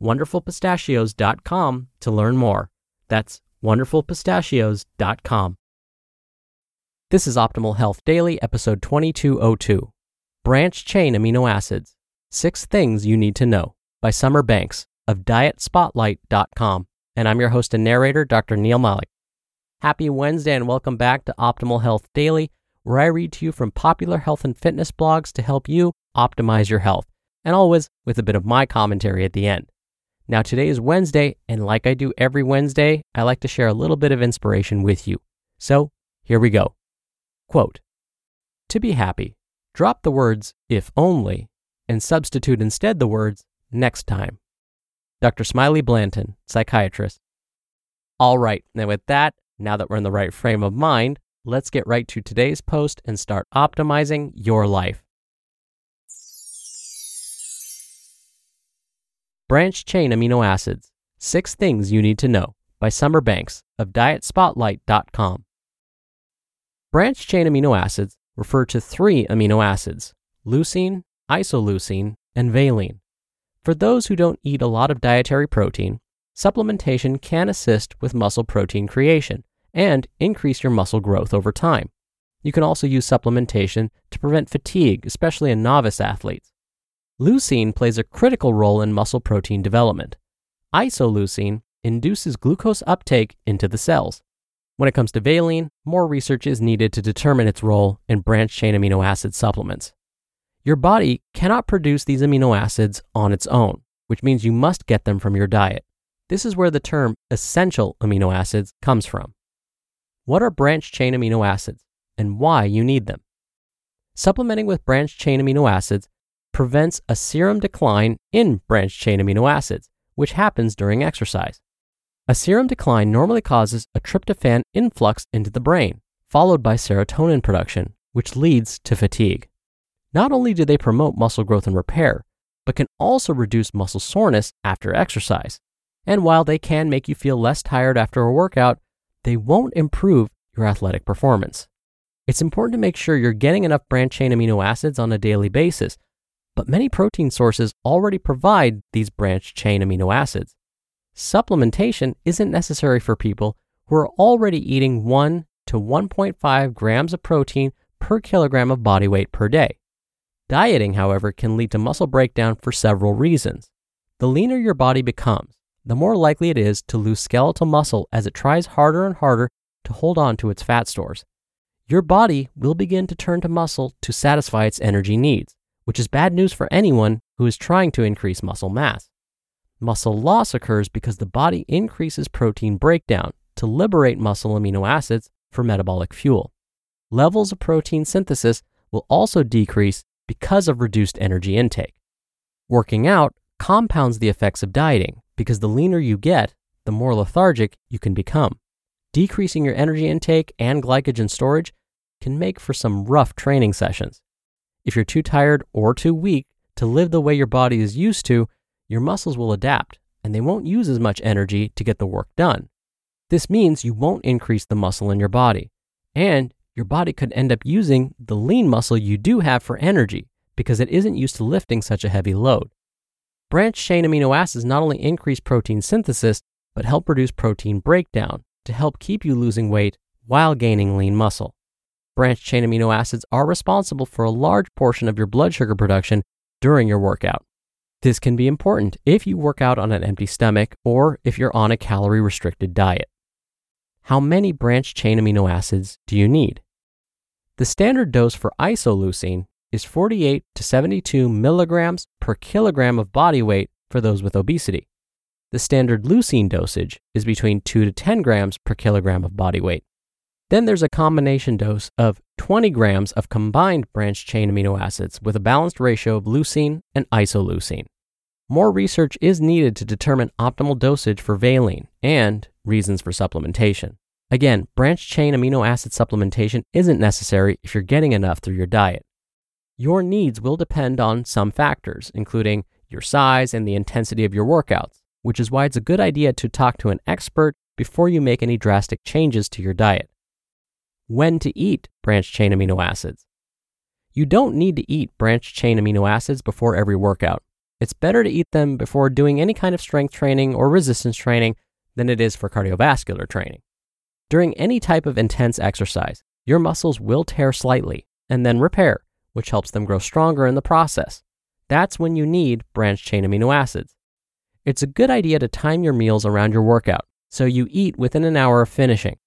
wonderfulpistachios.com to learn more. That's wonderfulpistachios.com. This is Optimal Health Daily, episode 2202 Branch Chain Amino Acids Six Things You Need to Know by Summer Banks of DietSpotlight.com. And I'm your host and narrator, Dr. Neal Malik. Happy Wednesday and welcome back to Optimal Health Daily, where I read to you from popular health and fitness blogs to help you optimize your health and always with a bit of my commentary at the end. Now, today is Wednesday, and like I do every Wednesday, I like to share a little bit of inspiration with you. So, here we go. Quote To be happy, drop the words if only and substitute instead the words next time. Dr. Smiley Blanton, psychiatrist. All right, now with that, now that we're in the right frame of mind, let's get right to today's post and start optimizing your life. Branch Chain Amino Acids Six Things You Need to Know by Summer Banks of DietSpotlight.com. Branch chain amino acids refer to three amino acids leucine, isoleucine, and valine. For those who don't eat a lot of dietary protein, supplementation can assist with muscle protein creation and increase your muscle growth over time. You can also use supplementation to prevent fatigue, especially in novice athletes. Leucine plays a critical role in muscle protein development. Isoleucine induces glucose uptake into the cells. When it comes to valine, more research is needed to determine its role in branched chain amino acid supplements. Your body cannot produce these amino acids on its own, which means you must get them from your diet. This is where the term essential amino acids comes from. What are branched chain amino acids and why you need them? Supplementing with branched chain amino acids prevents a serum decline in branched chain amino acids, which happens during exercise. A serum decline normally causes a tryptophan influx into the brain, followed by serotonin production, which leads to fatigue. Not only do they promote muscle growth and repair, but can also reduce muscle soreness after exercise. And while they can make you feel less tired after a workout, they won't improve your athletic performance. It's important to make sure you're getting enough branched chain amino acids on a daily basis but many protein sources already provide these branched chain amino acids. Supplementation isn't necessary for people who are already eating 1 to 1.5 grams of protein per kilogram of body weight per day. Dieting, however, can lead to muscle breakdown for several reasons. The leaner your body becomes, the more likely it is to lose skeletal muscle as it tries harder and harder to hold on to its fat stores. Your body will begin to turn to muscle to satisfy its energy needs which is bad news for anyone who is trying to increase muscle mass. Muscle loss occurs because the body increases protein breakdown to liberate muscle amino acids for metabolic fuel. Levels of protein synthesis will also decrease because of reduced energy intake. Working out compounds the effects of dieting because the leaner you get, the more lethargic you can become. Decreasing your energy intake and glycogen storage can make for some rough training sessions. If you're too tired or too weak to live the way your body is used to, your muscles will adapt and they won't use as much energy to get the work done. This means you won't increase the muscle in your body, and your body could end up using the lean muscle you do have for energy because it isn't used to lifting such a heavy load. Branch chain amino acids not only increase protein synthesis, but help reduce protein breakdown to help keep you losing weight while gaining lean muscle. Branch chain amino acids are responsible for a large portion of your blood sugar production during your workout. This can be important if you work out on an empty stomach or if you're on a calorie restricted diet. How many branched chain amino acids do you need? The standard dose for isoleucine is 48 to 72 milligrams per kilogram of body weight for those with obesity. The standard leucine dosage is between 2 to 10 grams per kilogram of body weight. Then there's a combination dose of 20 grams of combined branched chain amino acids with a balanced ratio of leucine and isoleucine. More research is needed to determine optimal dosage for valine and reasons for supplementation. Again, branched chain amino acid supplementation isn't necessary if you're getting enough through your diet. Your needs will depend on some factors, including your size and the intensity of your workouts, which is why it's a good idea to talk to an expert before you make any drastic changes to your diet. When to eat branched chain amino acids. You don't need to eat branched chain amino acids before every workout. It's better to eat them before doing any kind of strength training or resistance training than it is for cardiovascular training. During any type of intense exercise, your muscles will tear slightly and then repair, which helps them grow stronger in the process. That's when you need branched chain amino acids. It's a good idea to time your meals around your workout so you eat within an hour of finishing.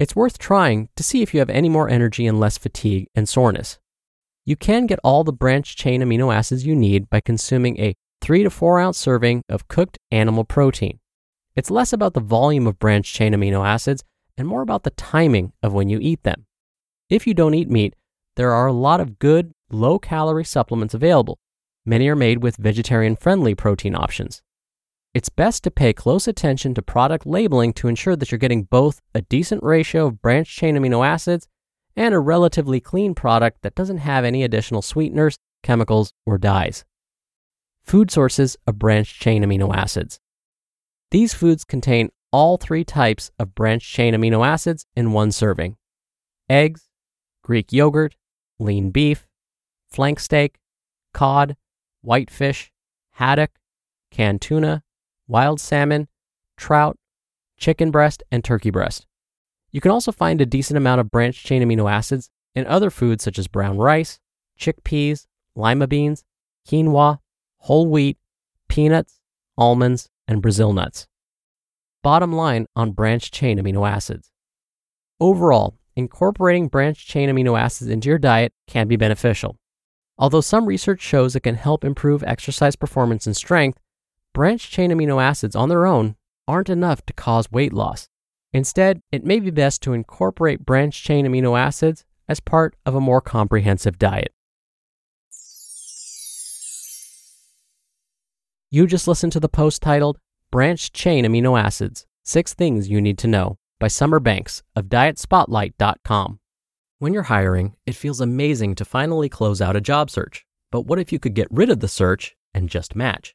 It's worth trying to see if you have any more energy and less fatigue and soreness. You can get all the branched chain amino acids you need by consuming a 3 to 4 ounce serving of cooked animal protein. It's less about the volume of branched chain amino acids and more about the timing of when you eat them. If you don't eat meat, there are a lot of good, low calorie supplements available. Many are made with vegetarian friendly protein options. It's best to pay close attention to product labeling to ensure that you're getting both a decent ratio of branched chain amino acids and a relatively clean product that doesn't have any additional sweeteners, chemicals, or dyes. Food sources of branched chain amino acids. These foods contain all three types of branched chain amino acids in one serving eggs, Greek yogurt, lean beef, flank steak, cod, whitefish, haddock, canned tuna, wild salmon, trout, chicken breast, and turkey breast. You can also find a decent amount of branched chain amino acids in other foods such as brown rice, chickpeas, lima beans, quinoa, whole wheat, peanuts, almonds, and Brazil nuts. Bottom line on branched chain amino acids. Overall, incorporating branched chain amino acids into your diet can be beneficial. Although some research shows it can help improve exercise performance and strength, branched chain amino acids on their own aren't enough to cause weight loss. Instead, it may be best to incorporate branched chain amino acids as part of a more comprehensive diet. You just listened to the post titled Branched Chain Amino Acids Six Things You Need to Know by Summer Banks of DietSpotlight.com. When you're hiring, it feels amazing to finally close out a job search. But what if you could get rid of the search and just match?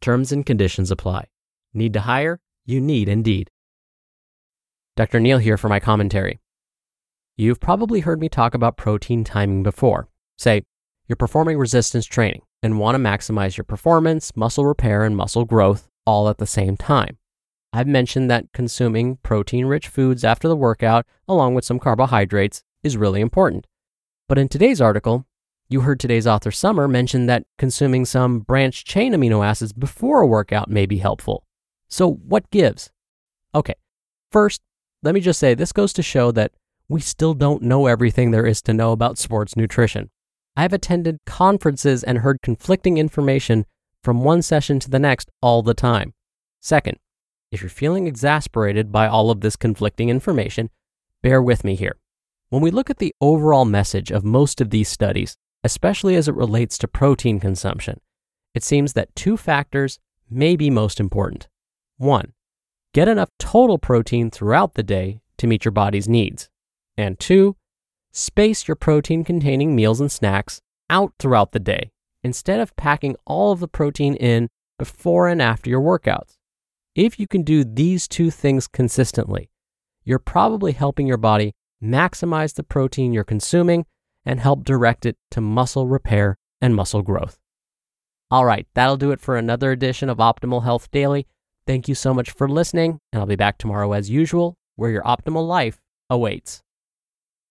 Terms and conditions apply. Need to hire? You need Indeed. Dr. Neal here for my commentary. You've probably heard me talk about protein timing before. Say, you're performing resistance training and want to maximize your performance, muscle repair, and muscle growth all at the same time. I've mentioned that consuming protein rich foods after the workout, along with some carbohydrates, is really important. But in today's article, you heard today's author Summer mention that consuming some branched chain amino acids before a workout may be helpful. So, what gives? Okay, first, let me just say this goes to show that we still don't know everything there is to know about sports nutrition. I've attended conferences and heard conflicting information from one session to the next all the time. Second, if you're feeling exasperated by all of this conflicting information, bear with me here. When we look at the overall message of most of these studies, especially as it relates to protein consumption, it seems that two factors may be most important. One, get enough total protein throughout the day to meet your body's needs. And two, space your protein containing meals and snacks out throughout the day instead of packing all of the protein in before and after your workouts. If you can do these two things consistently, you're probably helping your body maximize the protein you're consuming and help direct it to muscle repair and muscle growth. All right, that'll do it for another edition of Optimal Health Daily. Thank you so much for listening, and I'll be back tomorrow as usual, where your optimal life awaits.